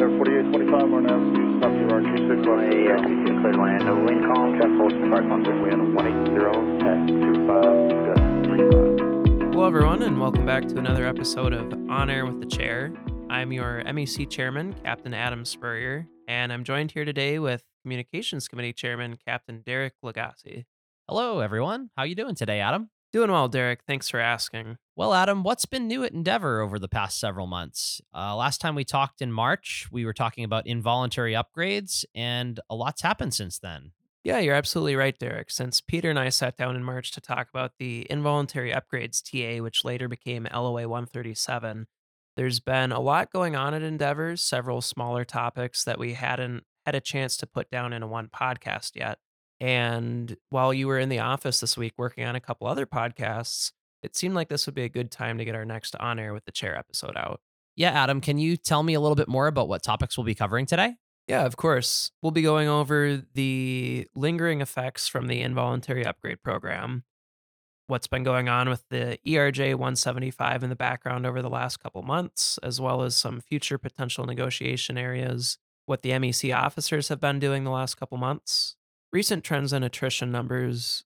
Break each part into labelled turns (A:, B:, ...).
A: Air 4825, we're now stop to RG6
B: Hey, uh, RTC clear to land. No wind calm, check hold, fire contact wind 180, tech 25,
C: Hello, everyone, and welcome back to another episode of On Air with the Chair. I'm your MEC chairman, Captain Adam Spurrier, and I'm joined here today with Communications Committee Chairman, Captain Derek Lagasse.
D: Hello, everyone. How are you doing today, Adam?
C: Doing well, Derek. Thanks for asking.
D: Well, Adam, what's been new at Endeavor over the past several months? Uh, last time we talked in March, we were talking about involuntary upgrades, and a lot's happened since then.
C: Yeah, you're absolutely right, Derek. Since Peter and I sat down in March to talk about the involuntary upgrades TA, which later became LOA 137, there's been a lot going on at Endeavor, several smaller topics that we hadn't had a chance to put down in a one podcast yet. And while you were in the office this week working on a couple other podcasts, it seemed like this would be a good time to get our next on air with the chair episode out.
D: Yeah, Adam, can you tell me a little bit more about what topics we'll be covering today?
C: Yeah, of course. We'll be going over the lingering effects from the involuntary upgrade program, what's been going on with the ERJ 175 in the background over the last couple months, as well as some future potential negotiation areas, what the MEC officers have been doing the last couple months, recent trends in attrition numbers,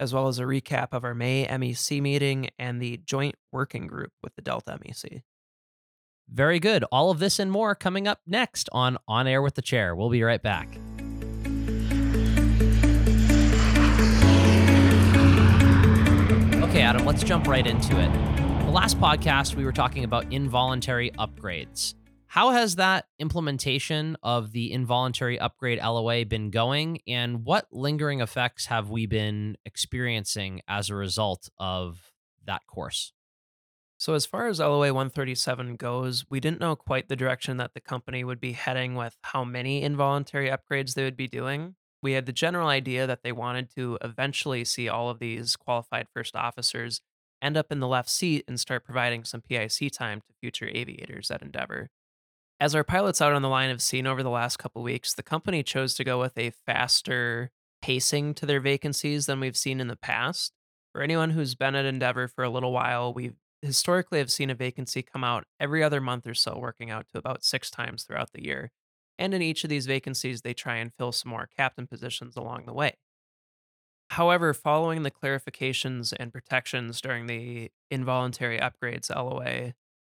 C: as well as a recap of our May MEC meeting and the joint working group with the Delta MEC.
D: Very good. All of this and more coming up next on On Air with the Chair. We'll be right back. Okay, Adam, let's jump right into it. The last podcast, we were talking about involuntary upgrades. How has that implementation of the involuntary upgrade LOA been going, and what lingering effects have we been experiencing as a result of that course?
C: So, as far as LOA 137 goes, we didn't know quite the direction that the company would be heading with how many involuntary upgrades they would be doing. We had the general idea that they wanted to eventually see all of these qualified first officers end up in the left seat and start providing some PIC time to future aviators at Endeavor. As our pilots out on the line have seen over the last couple weeks, the company chose to go with a faster pacing to their vacancies than we've seen in the past. For anyone who's been at Endeavor for a little while, we've historically have seen a vacancy come out every other month or so, working out to about six times throughout the year. And in each of these vacancies, they try and fill some more captain positions along the way. However, following the clarifications and protections during the involuntary upgrades LOA,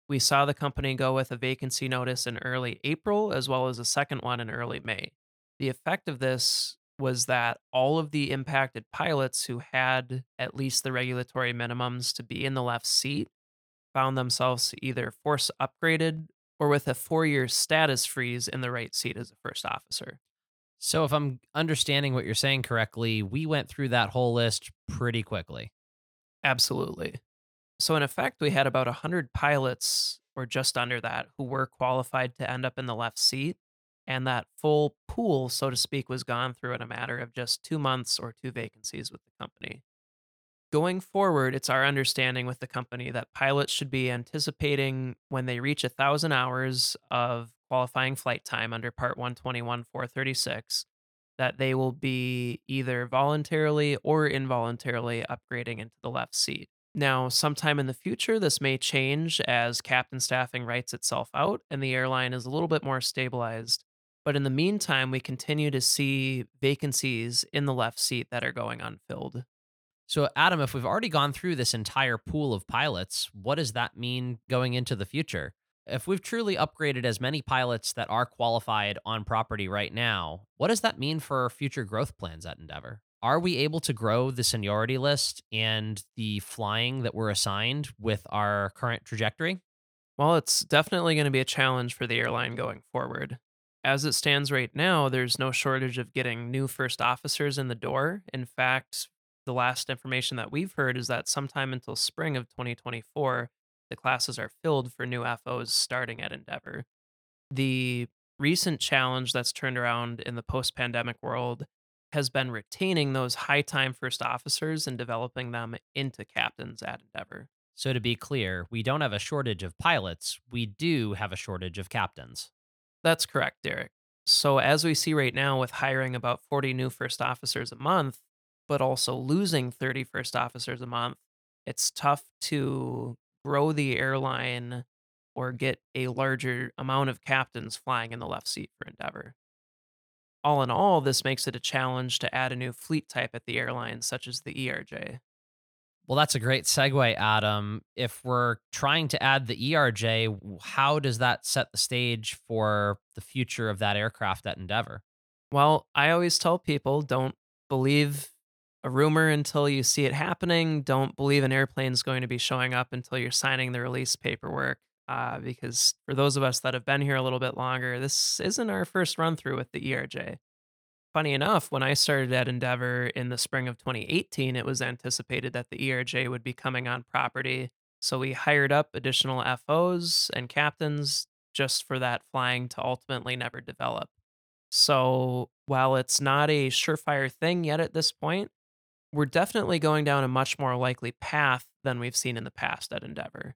C: we saw the company go with a vacancy notice in early April as well as a second one in early May. The effect of this was that all of the impacted pilots who had at least the regulatory minimums to be in the left seat found themselves either force upgraded or with a four year status freeze in the right seat as a first officer.
D: So, if I'm understanding what you're saying correctly, we went through that whole list pretty quickly.
C: Absolutely. So, in effect, we had about 100 pilots or just under that who were qualified to end up in the left seat. And that full pool, so to speak, was gone through in a matter of just two months or two vacancies with the company. Going forward, it's our understanding with the company that pilots should be anticipating when they reach a thousand hours of qualifying flight time under Part 121 436 that they will be either voluntarily or involuntarily upgrading into the left seat. Now, sometime in the future, this may change as captain staffing writes itself out and the airline is a little bit more stabilized. But in the meantime, we continue to see vacancies in the left seat that are going unfilled.
D: So, Adam, if we've already gone through this entire pool of pilots, what does that mean going into the future? If we've truly upgraded as many pilots that are qualified on property right now, what does that mean for our future growth plans at Endeavor? Are we able to grow the seniority list and the flying that we're assigned with our current trajectory?
C: Well, it's definitely going to be a challenge for the airline going forward. As it stands right now, there's no shortage of getting new first officers in the door. In fact, the last information that we've heard is that sometime until spring of 2024, the classes are filled for new FOs starting at Endeavor. The recent challenge that's turned around in the post pandemic world has been retaining those high time first officers and developing them into captains at Endeavor.
D: So, to be clear, we don't have a shortage of pilots, we do have a shortage of captains.
C: That's correct, Derek. So, as we see right now, with hiring about 40 new first officers a month, but also losing 30 first officers a month, it's tough to grow the airline or get a larger amount of captains flying in the left seat for Endeavor. All in all, this makes it a challenge to add a new fleet type at the airline, such as the ERJ.
D: Well, that's a great segue, Adam. If we're trying to add the ERJ, how does that set the stage for the future of that aircraft at Endeavor?
C: Well, I always tell people don't believe a rumor until you see it happening. Don't believe an airplane's going to be showing up until you're signing the release paperwork. Uh, because for those of us that have been here a little bit longer, this isn't our first run through with the ERJ. Funny enough, when I started at Endeavor in the spring of 2018, it was anticipated that the ERJ would be coming on property. So we hired up additional FOs and captains just for that flying to ultimately never develop. So while it's not a surefire thing yet at this point, we're definitely going down a much more likely path than we've seen in the past at Endeavor.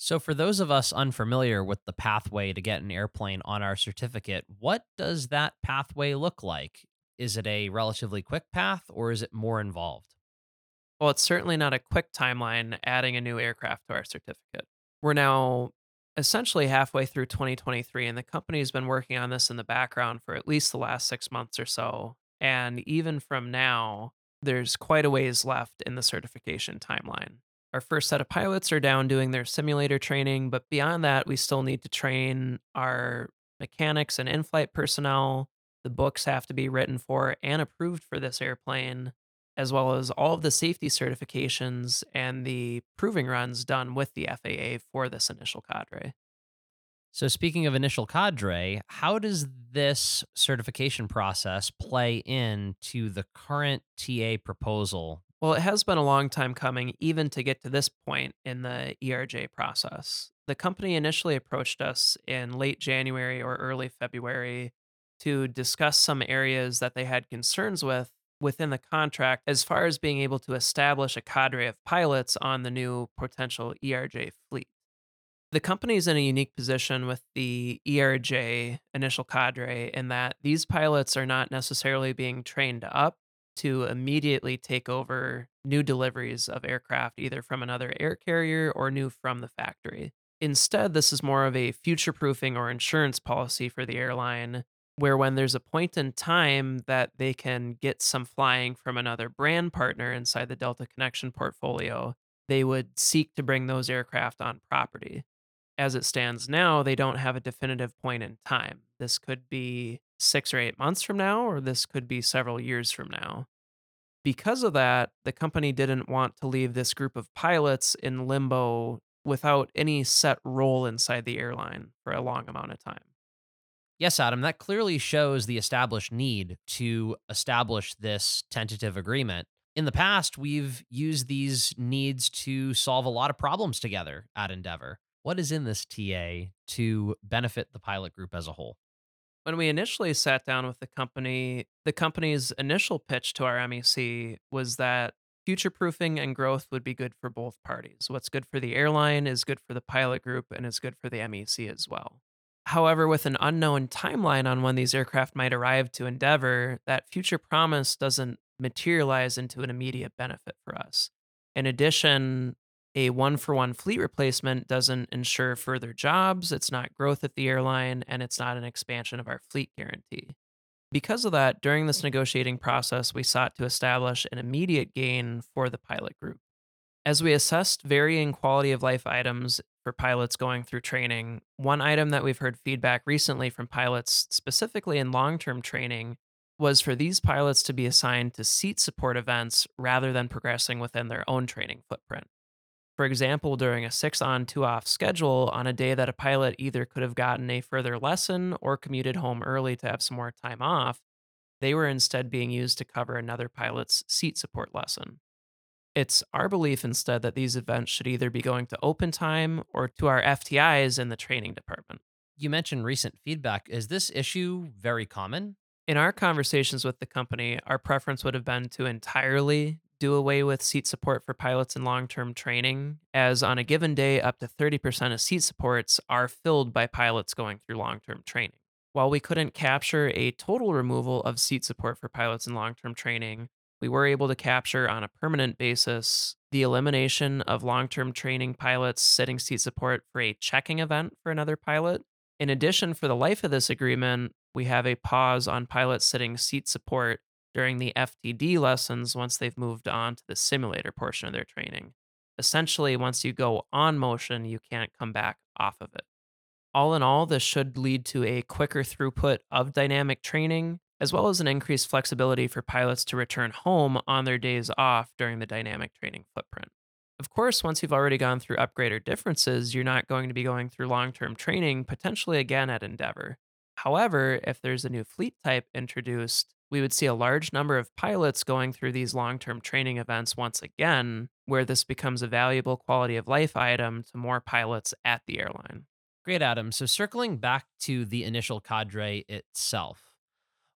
D: So, for those of us unfamiliar with the pathway to get an airplane on our certificate, what does that pathway look like? Is it a relatively quick path or is it more involved?
C: Well, it's certainly not a quick timeline adding a new aircraft to our certificate. We're now essentially halfway through 2023, and the company's been working on this in the background for at least the last six months or so. And even from now, there's quite a ways left in the certification timeline. Our first set of pilots are down doing their simulator training, but beyond that, we still need to train our mechanics and in flight personnel. The books have to be written for and approved for this airplane as well as all of the safety certifications and the proving runs done with the FAA for this initial cadre.
D: So, speaking of initial cadre, how does this certification process play into the current TA proposal?
C: Well, it has been a long time coming, even to get to this point in the ERJ process. The company initially approached us in late January or early February to discuss some areas that they had concerns with within the contract as far as being able to establish a cadre of pilots on the new potential ERJ fleet. The company is in a unique position with the ERJ initial cadre in that these pilots are not necessarily being trained up to immediately take over new deliveries of aircraft, either from another air carrier or new from the factory. Instead, this is more of a future proofing or insurance policy for the airline where when there's a point in time that they can get some flying from another brand partner inside the Delta Connection portfolio, they would seek to bring those aircraft on property. As it stands now, they don't have a definitive point in time. This could be six or eight months from now, or this could be several years from now. Because of that, the company didn't want to leave this group of pilots in limbo without any set role inside the airline for a long amount of time.
D: Yes, Adam, that clearly shows the established need to establish this tentative agreement. In the past, we've used these needs to solve a lot of problems together at Endeavor. What is in this TA to benefit the pilot group as a whole?
C: When we initially sat down with the company, the company's initial pitch to our MEC was that future proofing and growth would be good for both parties. What's good for the airline is good for the pilot group and is good for the MEC as well. However, with an unknown timeline on when these aircraft might arrive to Endeavor, that future promise doesn't materialize into an immediate benefit for us. In addition, a one for one fleet replacement doesn't ensure further jobs, it's not growth at the airline, and it's not an expansion of our fleet guarantee. Because of that, during this negotiating process, we sought to establish an immediate gain for the pilot group. As we assessed varying quality of life items for pilots going through training, one item that we've heard feedback recently from pilots, specifically in long term training, was for these pilots to be assigned to seat support events rather than progressing within their own training footprint. For example, during a six on, two off schedule, on a day that a pilot either could have gotten a further lesson or commuted home early to have some more time off, they were instead being used to cover another pilot's seat support lesson. It's our belief instead that these events should either be going to open time or to our FTIs in the training department.
D: You mentioned recent feedback. Is this issue very common?
C: In our conversations with the company, our preference would have been to entirely do away with seat support for pilots in long term training, as on a given day, up to 30% of seat supports are filled by pilots going through long term training. While we couldn't capture a total removal of seat support for pilots in long term training, we were able to capture on a permanent basis the elimination of long term training pilots sitting seat support for a checking event for another pilot. In addition, for the life of this agreement, we have a pause on pilots sitting seat support during the FTD lessons once they've moved on to the simulator portion of their training. Essentially, once you go on motion, you can't come back off of it. All in all, this should lead to a quicker throughput of dynamic training, as well as an increased flexibility for pilots to return home on their days off during the dynamic training footprint. Of course, once you've already gone through upgrade or differences, you're not going to be going through long term training potentially again at Endeavor. However, if there's a new fleet type introduced, we would see a large number of pilots going through these long term training events once again, where this becomes a valuable quality of life item to more pilots at the airline.
D: Great, Adam. So, circling back to the initial cadre itself,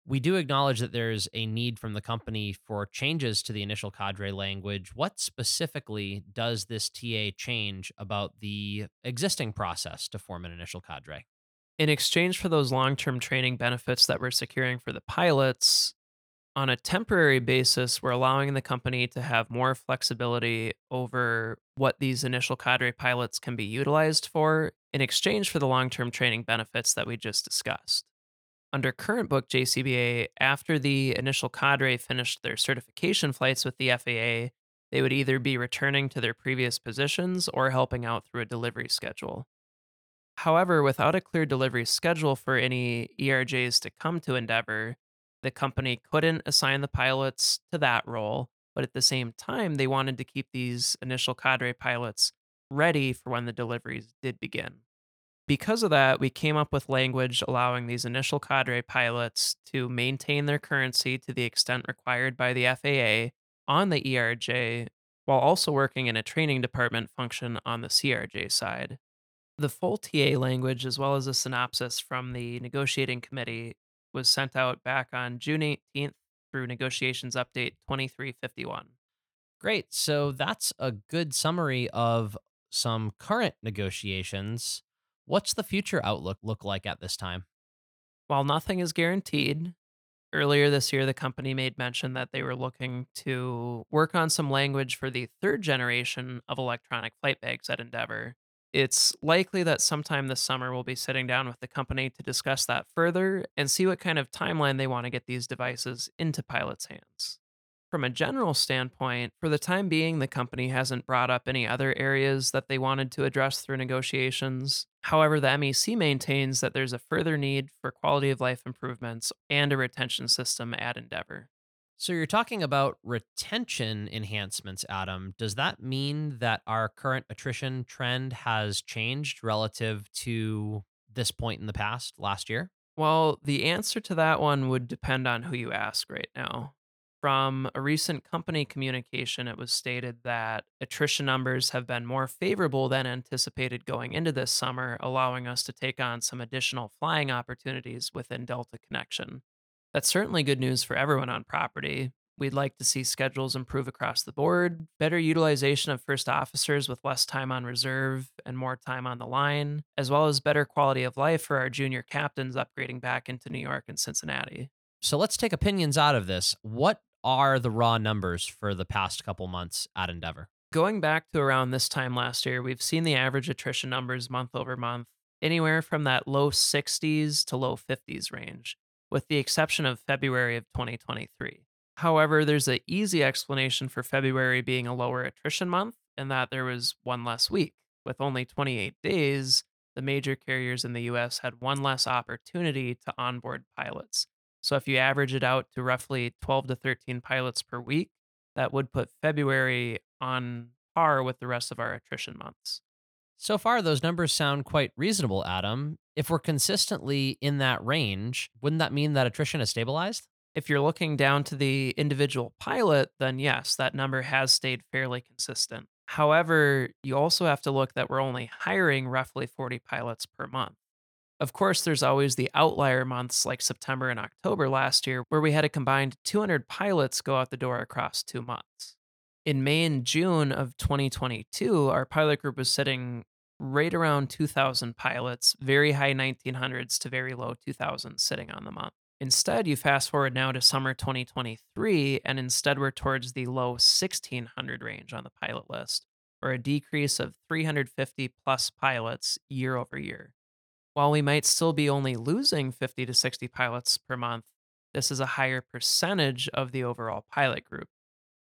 D: we do acknowledge that there's a need from the company for changes to the initial cadre language. What specifically does this TA change about the existing process to form an initial cadre?
C: In exchange for those long term training benefits that we're securing for the pilots, on a temporary basis, we're allowing the company to have more flexibility over what these initial cadre pilots can be utilized for in exchange for the long term training benefits that we just discussed. Under current book JCBA, after the initial cadre finished their certification flights with the FAA, they would either be returning to their previous positions or helping out through a delivery schedule. However, without a clear delivery schedule for any ERJs to come to Endeavor, the company couldn't assign the pilots to that role, but at the same time, they wanted to keep these initial cadre pilots ready for when the deliveries did begin. Because of that, we came up with language allowing these initial cadre pilots to maintain their currency to the extent required by the FAA on the ERJ while also working in a training department function on the CRJ side. The full TA language, as well as a synopsis from the negotiating committee, was sent out back on June 18th through Negotiations Update 2351.
D: Great. So that's a good summary of some current negotiations. What's the future outlook look like at this time?
C: While nothing is guaranteed, earlier this year the company made mention that they were looking to work on some language for the third generation of electronic flight bags at Endeavor. It's likely that sometime this summer we'll be sitting down with the company to discuss that further and see what kind of timeline they want to get these devices into pilots' hands. From a general standpoint, for the time being, the company hasn't brought up any other areas that they wanted to address through negotiations. However, the MEC maintains that there's a further need for quality of life improvements and a retention system at Endeavor.
D: So you're talking about retention enhancements, Adam. Does that mean that our current attrition trend has changed relative to this point in the past last year?
C: Well, the answer to that one would depend on who you ask right now. From a recent company communication, it was stated that attrition numbers have been more favorable than anticipated going into this summer, allowing us to take on some additional flying opportunities within Delta Connection. That's certainly good news for everyone on property. We'd like to see schedules improve across the board, better utilization of first officers with less time on reserve and more time on the line, as well as better quality of life for our junior captains upgrading back into New York and Cincinnati.
D: So let's take opinions out of this. What are the raw numbers for the past couple months at Endeavor?
C: Going back to around this time last year, we've seen the average attrition numbers month over month anywhere from that low 60s to low 50s range with the exception of February of 2023. However, there's an easy explanation for February being a lower attrition month in that there was one less week. With only 28 days, the major carriers in the US had one less opportunity to onboard pilots. So if you average it out to roughly 12 to 13 pilots per week, that would put February on par with the rest of our attrition months.
D: So far, those numbers sound quite reasonable, Adam. If we're consistently in that range, wouldn't that mean that attrition is stabilized?
C: If you're looking down to the individual pilot, then yes, that number has stayed fairly consistent. However, you also have to look that we're only hiring roughly 40 pilots per month. Of course, there's always the outlier months like September and October last year, where we had a combined 200 pilots go out the door across two months. In May and June of 2022, our pilot group was sitting right around 2,000 pilots, very high 1900s to very low 2000s sitting on the month. Instead, you fast forward now to summer 2023, and instead we're towards the low 1600 range on the pilot list, or a decrease of 350 plus pilots year over year. While we might still be only losing 50 to 60 pilots per month, this is a higher percentage of the overall pilot group.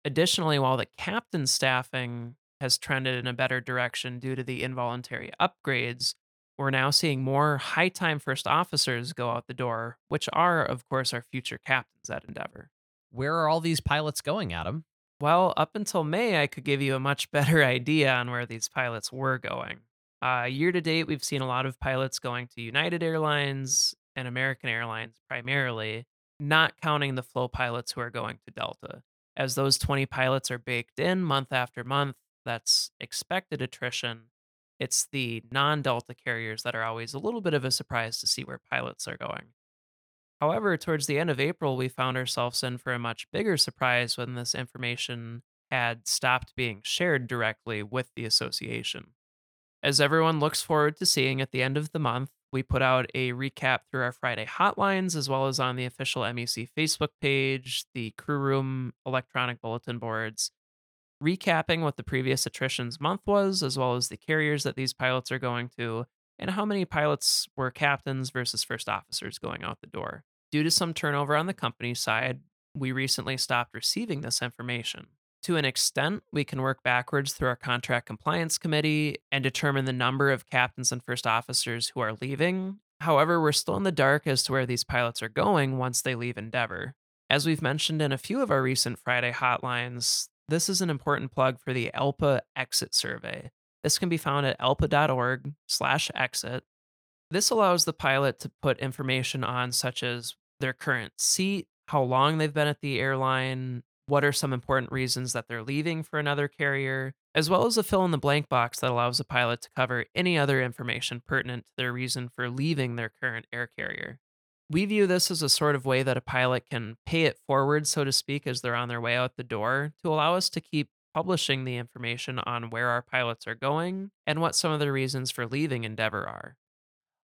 C: Additionally, while the captain staffing has trended in a better direction due to the involuntary upgrades, we're now seeing more high time first officers go out the door, which are, of course, our future captains at Endeavor.
D: Where are all these pilots going, Adam?
C: Well, up until May, I could give you a much better idea on where these pilots were going. Uh, year to date, we've seen a lot of pilots going to United Airlines and American Airlines primarily, not counting the flow pilots who are going to Delta. As those 20 pilots are baked in month after month, that's expected attrition. It's the non Delta carriers that are always a little bit of a surprise to see where pilots are going. However, towards the end of April, we found ourselves in for a much bigger surprise when this information had stopped being shared directly with the association. As everyone looks forward to seeing at the end of the month, we put out a recap through our Friday hotlines as well as on the official MEC Facebook page, the crew room electronic bulletin boards, recapping what the previous attritions month was, as well as the carriers that these pilots are going to, and how many pilots were captains versus first officers going out the door. Due to some turnover on the company side, we recently stopped receiving this information. To an extent, we can work backwards through our contract compliance committee and determine the number of captains and first officers who are leaving. However, we're still in the dark as to where these pilots are going once they leave Endeavor. As we've mentioned in a few of our recent Friday hotlines, this is an important plug for the ALPA exit survey. This can be found at alpa.org/exit. This allows the pilot to put information on such as their current seat, how long they've been at the airline, what are some important reasons that they're leaving for another carrier, as well as a fill in the blank box that allows the pilot to cover any other information pertinent to their reason for leaving their current air carrier. We view this as a sort of way that a pilot can pay it forward, so to speak, as they're on their way out the door to allow us to keep publishing the information on where our pilots are going and what some of the reasons for leaving Endeavor are.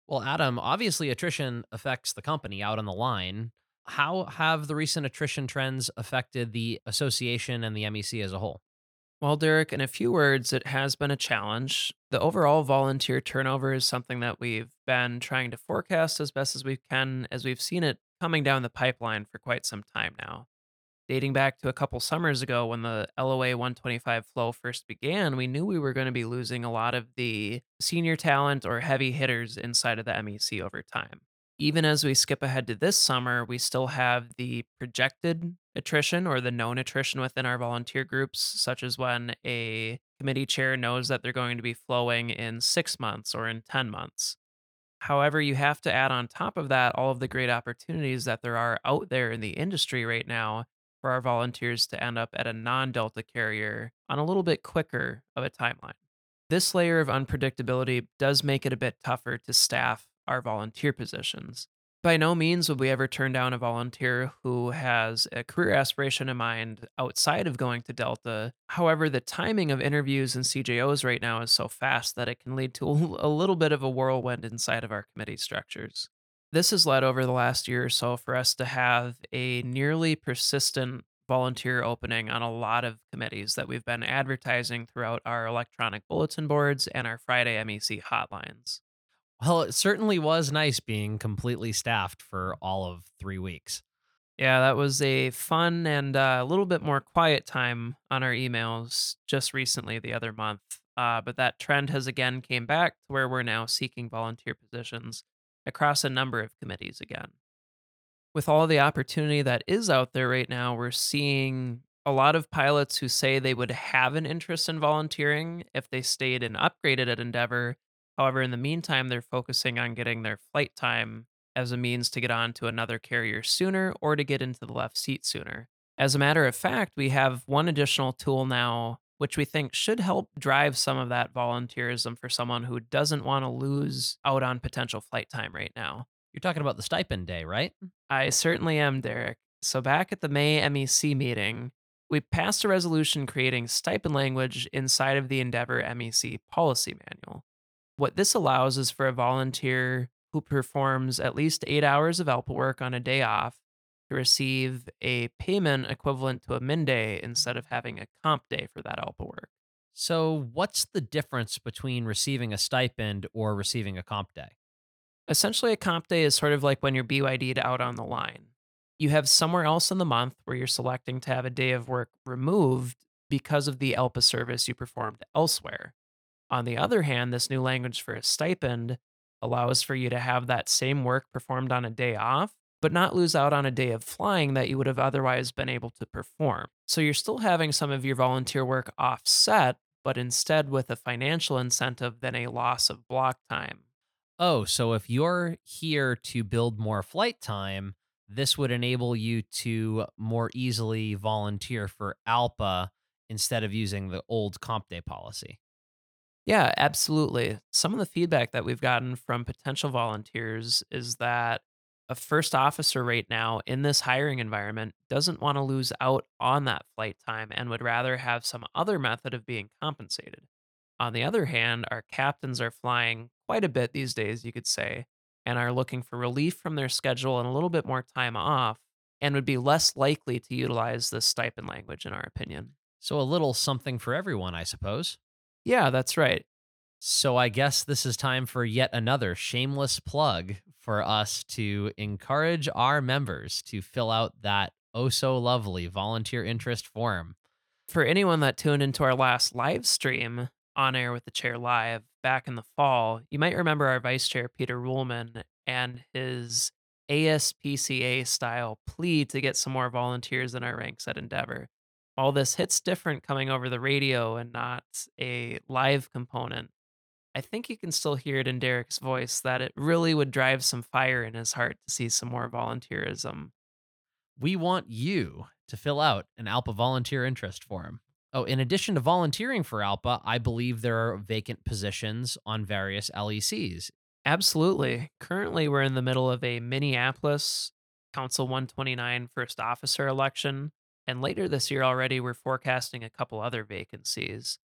D: Well, Adam, obviously attrition affects the company out on the line. How have the recent attrition trends affected the association and the MEC as a whole?
C: Well, Derek, in a few words, it has been a challenge. The overall volunteer turnover is something that we've been trying to forecast as best as we can, as we've seen it coming down the pipeline for quite some time now. Dating back to a couple summers ago when the LOA 125 flow first began, we knew we were going to be losing a lot of the senior talent or heavy hitters inside of the MEC over time even as we skip ahead to this summer, we still have the projected attrition or the known attrition within our volunteer groups, such as when a committee chair knows that they're going to be flowing in six months or in 10 months. However, you have to add on top of that all of the great opportunities that there are out there in the industry right now for our volunteers to end up at a non Delta carrier on a little bit quicker of a timeline. This layer of unpredictability does make it a bit tougher to staff our volunteer positions. By no means would we ever turn down a volunteer who has a career aspiration in mind outside of going to Delta. However, the timing of interviews and CJOs right now is so fast that it can lead to a little bit of a whirlwind inside of our committee structures. This has led over the last year or so for us to have a nearly persistent volunteer opening on a lot of committees that we've been advertising throughout our electronic bulletin boards and our Friday MEC hotlines.
D: Well, it certainly was nice being completely staffed for all of three weeks.
C: Yeah, that was a fun and uh, a little bit more quiet time on our emails just recently the other month. Uh, but that trend has again came back to where we're now seeking volunteer positions across a number of committees again. With all the opportunity that is out there right now, we're seeing a lot of pilots who say they would have an interest in volunteering if they stayed and upgraded at Endeavor However, in the meantime, they're focusing on getting their flight time as a means to get on to another carrier sooner or to get into the left seat sooner. As a matter of fact, we have one additional tool now, which we think should help drive some of that volunteerism for someone who doesn't want to lose out on potential flight time right now.
D: You're talking about the stipend day, right?
C: I certainly am, Derek. So, back at the May MEC meeting, we passed a resolution creating stipend language inside of the Endeavor MEC policy manual. What this allows is for a volunteer who performs at least eight hours of ALPA work on a day off to receive a payment equivalent to a min day instead of having a comp day for that ALPA work.
D: So, what's the difference between receiving a stipend or receiving a comp day?
C: Essentially, a comp day is sort of like when you're BYD'd out on the line. You have somewhere else in the month where you're selecting to have a day of work removed because of the ALPA service you performed elsewhere. On the other hand, this new language for a stipend allows for you to have that same work performed on a day off, but not lose out on a day of flying that you would have otherwise been able to perform. So you're still having some of your volunteer work offset, but instead with a financial incentive than a loss of block time.
D: Oh, so if you're here to build more flight time, this would enable you to more easily volunteer for ALPA instead of using the old comp day policy.
C: Yeah, absolutely. Some of the feedback that we've gotten from potential volunteers is that a first officer right now in this hiring environment doesn't want to lose out on that flight time and would rather have some other method of being compensated. On the other hand, our captains are flying quite a bit these days, you could say, and are looking for relief from their schedule and a little bit more time off, and would be less likely to utilize this stipend language, in our opinion.
D: So, a little something for everyone, I suppose.
C: Yeah, that's right.
D: So, I guess this is time for yet another shameless plug for us to encourage our members to fill out that oh so lovely volunteer interest form.
C: For anyone that tuned into our last live stream on air with the chair live back in the fall, you might remember our vice chair, Peter Ruhlman, and his ASPCA style plea to get some more volunteers in our ranks at Endeavor. All this hits different coming over the radio and not a live component. I think you can still hear it in Derek's voice that it really would drive some fire in his heart to see some more volunteerism.
D: We want you to fill out an ALPA volunteer interest form. Oh, in addition to volunteering for ALPA, I believe there are vacant positions on various LECs.
C: Absolutely. Currently, we're in the middle of a Minneapolis Council 129 first officer election. And later this year already, we're forecasting a couple other vacancies.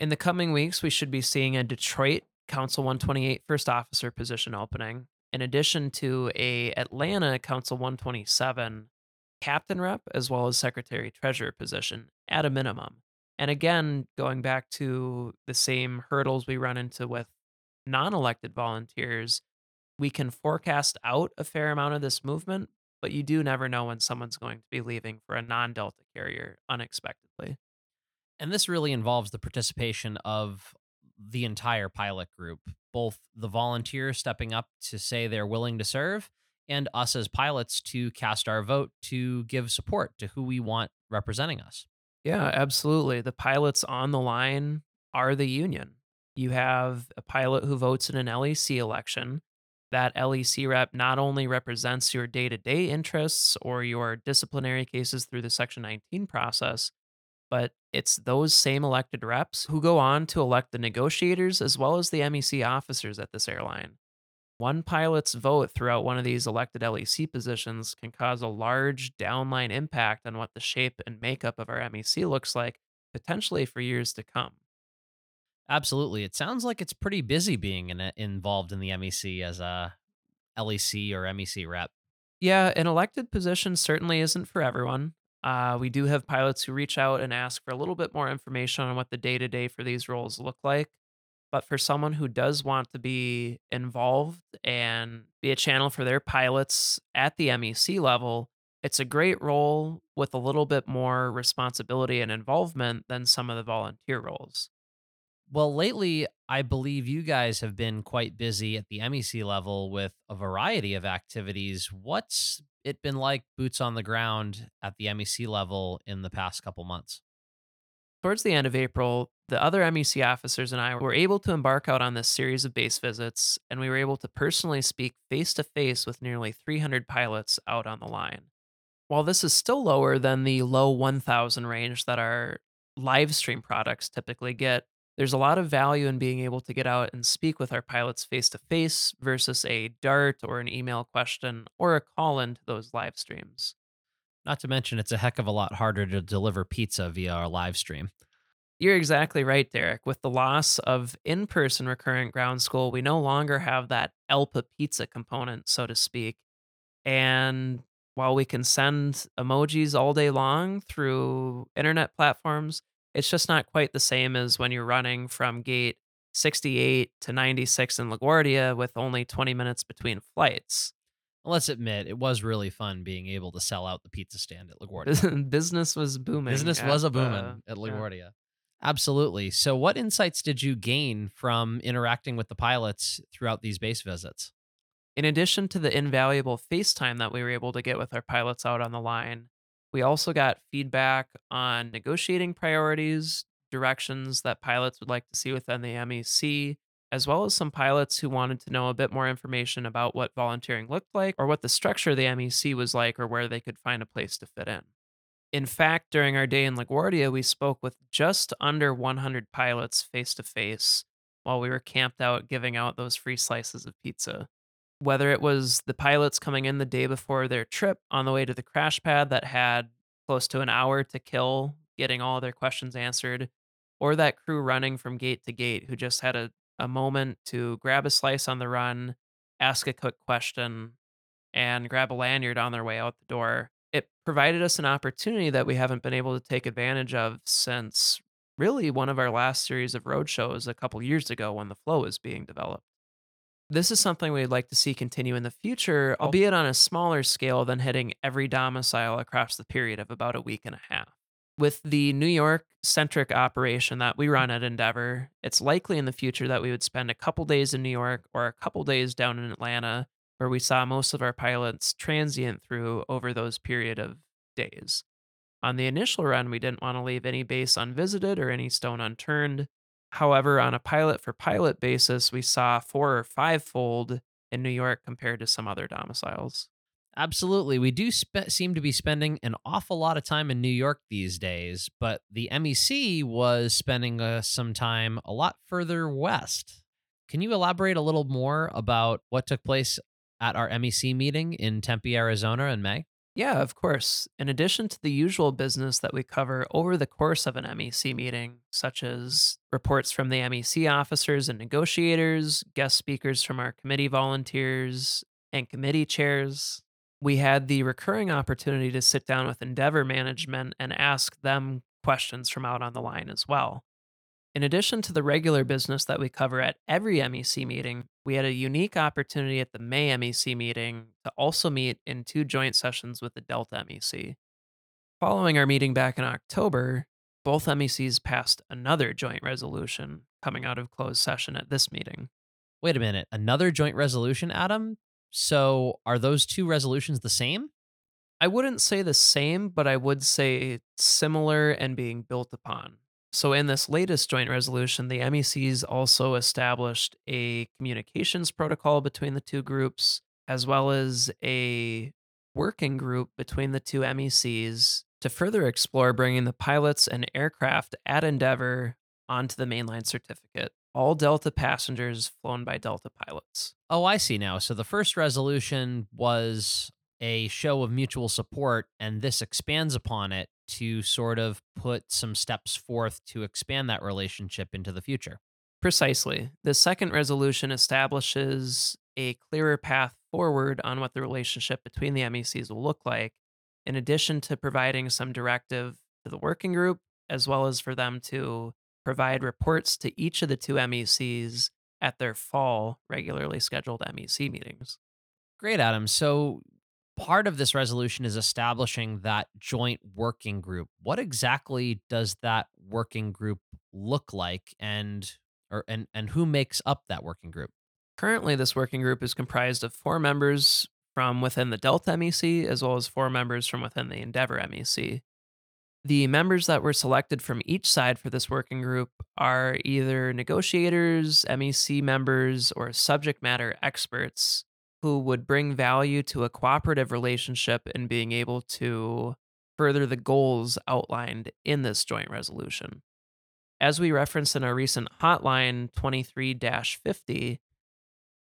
C: In the coming weeks, we should be seeing a Detroit Council 128 first officer position opening, in addition to a Atlanta Council 127 captain rep as well as secretary treasurer position at a minimum. And again, going back to the same hurdles we run into with non-elected volunteers, we can forecast out a fair amount of this movement, but you do never know when someone's going to be leaving for a non-Delta carrier unexpectedly.
D: And this really involves the participation of the entire pilot group, both the volunteers stepping up to say they're willing to serve and us as pilots to cast our vote to give support to who we want representing us.
C: Yeah, absolutely. The pilots on the line are the union. You have a pilot who votes in an LEC election. That LEC rep not only represents your day to day interests or your disciplinary cases through the Section 19 process, but it's those same elected reps who go on to elect the negotiators as well as the MEC officers at this airline. One pilot's vote throughout one of these elected LEC positions can cause a large downline impact on what the shape and makeup of our MEC looks like, potentially for years to come.
D: Absolutely. It sounds like it's pretty busy being in involved in the MEC as a LEC or MEC rep.
C: Yeah, an elected position certainly isn't for everyone. Uh, we do have pilots who reach out and ask for a little bit more information on what the day to day for these roles look like. But for someone who does want to be involved and be a channel for their pilots at the MEC level, it's a great role with a little bit more responsibility and involvement than some of the volunteer roles.
D: Well, lately, I believe you guys have been quite busy at the MEC level with a variety of activities. What's it been like boots on the ground at the MEC level in the past couple months?
C: Towards the end of April, the other MEC officers and I were able to embark out on this series of base visits, and we were able to personally speak face to face with nearly 300 pilots out on the line. While this is still lower than the low 1,000 range that our live stream products typically get, there's a lot of value in being able to get out and speak with our pilots face to face versus a dart or an email question or a call into those live streams.
D: Not to mention, it's a heck of a lot harder to deliver pizza via our live stream.
C: You're exactly right, Derek. With the loss of in person recurrent ground school, we no longer have that ALPA pizza component, so to speak. And while we can send emojis all day long through internet platforms, it's just not quite the same as when you're running from gate 68 to 96 in LaGuardia with only 20 minutes between flights.
D: Let's admit, it was really fun being able to sell out the pizza stand at LaGuardia.
C: Business was booming.
D: Business was a booming
C: uh,
D: at
C: yeah.
D: LaGuardia. Absolutely. So, what insights did you gain from interacting with the pilots throughout these base visits?
C: In addition to the invaluable FaceTime that we were able to get with our pilots out on the line, we also got feedback on negotiating priorities, directions that pilots would like to see within the MEC, as well as some pilots who wanted to know a bit more information about what volunteering looked like or what the structure of the MEC was like or where they could find a place to fit in. In fact, during our day in LaGuardia, we spoke with just under 100 pilots face to face while we were camped out giving out those free slices of pizza whether it was the pilots coming in the day before their trip on the way to the crash pad that had close to an hour to kill getting all their questions answered, or that crew running from gate to gate who just had a, a moment to grab a slice on the run, ask a quick question, and grab a lanyard on their way out the door. It provided us an opportunity that we haven't been able to take advantage of since really one of our last series of road shows a couple years ago when the flow was being developed. This is something we'd like to see continue in the future, oh. albeit on a smaller scale than hitting every domicile across the period of about a week and a half. With the New York centric operation that we mm. run at Endeavor, it's likely in the future that we would spend a couple days in New York or a couple days down in Atlanta, where we saw most of our pilots transient through over those period of days. On the initial run, we didn't want to leave any base unvisited or any stone unturned, However, on a pilot for pilot basis, we saw four or five fold in New York compared to some other domiciles.
D: Absolutely. We do spe- seem to be spending an awful lot of time in New York these days, but the MEC was spending uh, some time a lot further west. Can you elaborate a little more about what took place at our MEC meeting in Tempe, Arizona in May?
C: Yeah, of course. In addition to the usual business that we cover over the course of an MEC meeting, such as reports from the MEC officers and negotiators, guest speakers from our committee volunteers, and committee chairs, we had the recurring opportunity to sit down with Endeavor management and ask them questions from out on the line as well. In addition to the regular business that we cover at every MEC meeting, we had a unique opportunity at the May MEC meeting to also meet in two joint sessions with the Delta MEC. Following our meeting back in October, both MECs passed another joint resolution coming out of closed session at this meeting.
D: Wait a minute. Another joint resolution, Adam? So are those two resolutions the same?
C: I wouldn't say the same, but I would say similar and being built upon. So, in this latest joint resolution, the MECs also established a communications protocol between the two groups, as well as a working group between the two MECs to further explore bringing the pilots and aircraft at Endeavor onto the mainline certificate. All Delta passengers flown by Delta pilots.
D: Oh, I see now. So the first resolution was a show of mutual support, and this expands upon it to sort of put some steps forth to expand that relationship into the future.
C: Precisely. The second resolution establishes a clearer path forward on what the relationship between the MECs will look like, in addition to providing some directive to the working group, as well as for them to provide reports to each of the two MECs at their fall regularly scheduled MEC meetings.
D: Great, Adam. So part of this resolution is establishing that joint working group. What exactly does that working group look like and or and and who makes up that working group?
C: Currently, this working group is comprised of four members from within the Delta MEC, as well as four members from within the Endeavor MEC. The members that were selected from each side for this working group are either negotiators, MEC members, or subject matter experts who would bring value to a cooperative relationship in being able to further the goals outlined in this joint resolution. As we referenced in our recent hotline 23 50,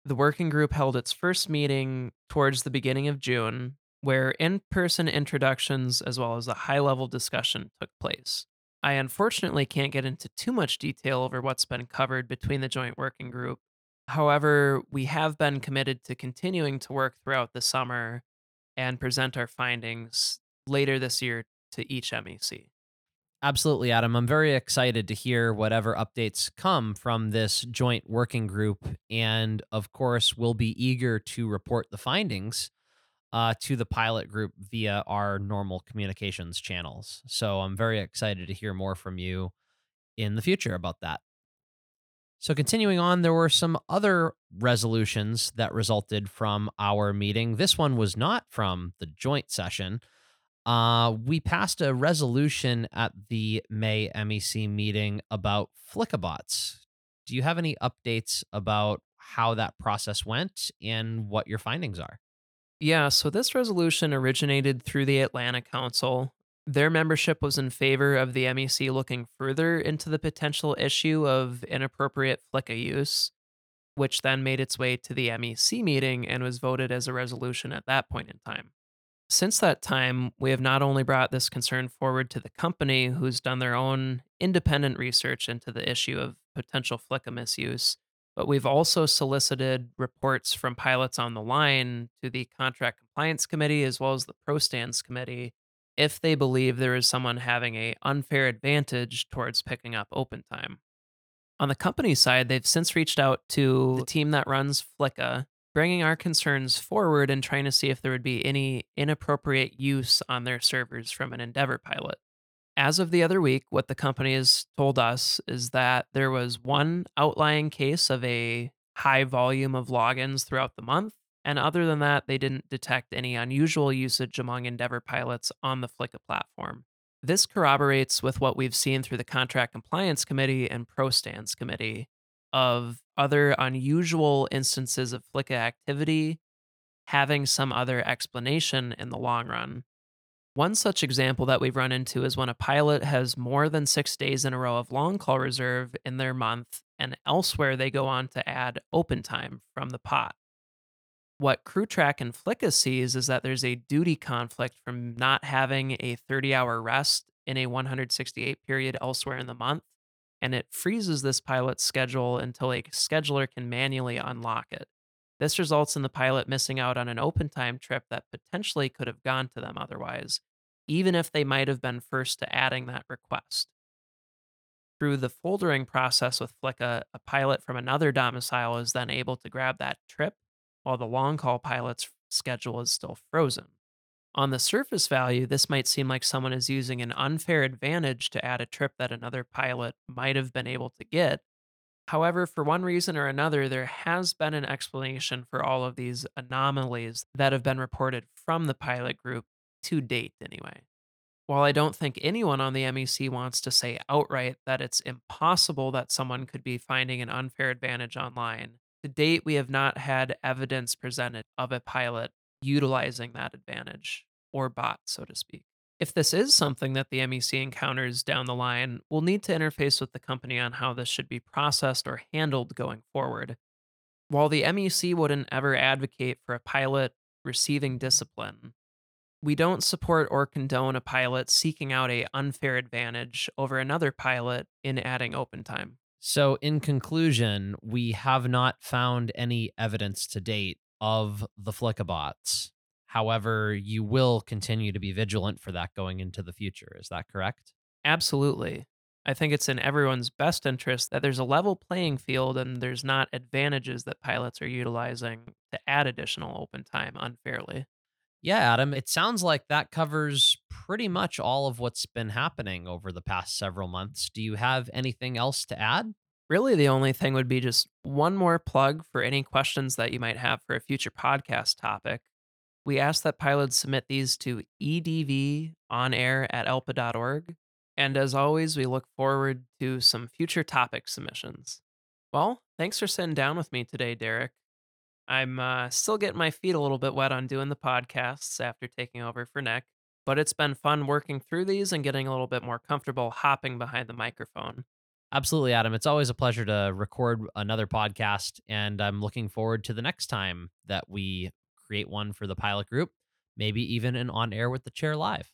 C: the working group held its first meeting towards the beginning of June, where in person introductions as well as a high level discussion took place. I unfortunately can't get into too much detail over what's been covered between the joint working group. However, we have been committed to continuing to work throughout the summer and present our findings later this year to each MEC.
D: Absolutely, Adam. I'm very excited to hear whatever updates come from this joint working group. And of course, we'll be eager to report the findings uh, to the pilot group via our normal communications channels. So I'm very excited to hear more from you in the future about that. So, continuing on, there were some other resolutions that resulted from our meeting. This one was not from the joint session. Uh, we passed a resolution at the May MEC meeting about Flickabots. Do you have any updates about how that process went and what your findings are?
C: Yeah, so this resolution originated through the Atlanta Council. Their membership was in favor of the MEC looking further into the potential issue of inappropriate FLICA use, which then made its way to the MEC meeting and was voted as a resolution at that point in time. Since that time, we have not only brought this concern forward to the company, who's done their own independent research into the issue of potential FLICA misuse, but we've also solicited reports from pilots on the line to the Contract Compliance Committee as well as the ProStans Committee if they believe there is someone having a unfair advantage towards picking up open time. On the company side, they've since reached out to the team that runs FLICA, bringing our concerns forward and trying to see if there would be any inappropriate use on their servers from an Endeavor pilot. As of the other week, what the company has told us is that there was one outlying case of a high volume of logins throughout the month. And other than that, they didn't detect any unusual usage among Endeavor pilots on the FLICA platform. This corroborates with what we've seen through the Contract Compliance Committee and ProStans Committee of other unusual instances of FLICA activity having some other explanation in the long run. One such example that we've run into is when a pilot has more than six days in a row of long call reserve in their month, and elsewhere they go on to add open time from the pot. What CrewTrack and FLICA sees is that there's a duty conflict from not having a 30 hour rest in a 168 period elsewhere in the month, and it freezes this pilot's schedule until a scheduler can manually unlock it. This results in the pilot missing out on an open time trip that potentially could have gone to them otherwise, even if they might have been first to adding that request. Through the foldering process with FLICA, a pilot from another domicile is then able to grab that trip, while the long call pilot's schedule is still frozen. On the surface value, this might seem like someone is using an unfair advantage to add a trip that another pilot might have been able to get, However, for one reason or another, there has been an explanation for all of these anomalies that have been reported from the pilot group to date, anyway. While I don't think anyone on the MEC wants to say outright that it's impossible that someone could be finding an unfair advantage online, to date we have not had evidence presented of a pilot utilizing that advantage, or bot, so to speak. If this is something that the MEC encounters down the line, we'll need to interface with the company on how this should be processed or handled going forward. While the MEC wouldn't ever advocate for a pilot receiving discipline, we don't support or condone a pilot seeking out a unfair advantage over another pilot in adding open time.
D: So, in conclusion, we have not found any evidence to date of the Flickabots. However, you will continue to be vigilant for that going into the future. Is that correct?
C: Absolutely. I think it's in everyone's best interest that there's a level playing field and there's not advantages that pilots are utilizing to add additional open time unfairly.
D: Yeah, Adam, it sounds like that covers pretty much all of what's been happening over the past several months. Do you have anything else to add?
C: Really, the only thing would be just one more plug for any questions that you might have for a future podcast topic. We ask that pilots submit these to edvonair at alpa.org. And as always, we look forward to some future topic submissions. Well, thanks for sitting down with me today, Derek. I'm uh, still getting my feet a little bit wet on doing the podcasts after taking over for Nick, but it's been fun working through these and getting a little bit more comfortable hopping behind the microphone.
D: Absolutely, Adam. It's always a pleasure to record another podcast, and I'm looking forward to the next time that we create one for the pilot group, maybe even an on air with the chair live.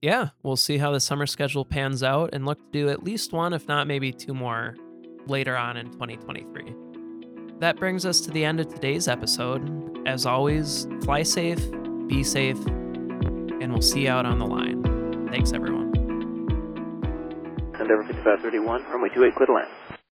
C: Yeah, we'll see how the summer schedule pans out and look to do at least one, if not maybe two more, later on in 2023. That brings us to the end of today's episode. As always, fly safe, be safe, and we'll see you out on the line. Thanks, everyone.
B: Endeavor 5531, runway 28, clear to land.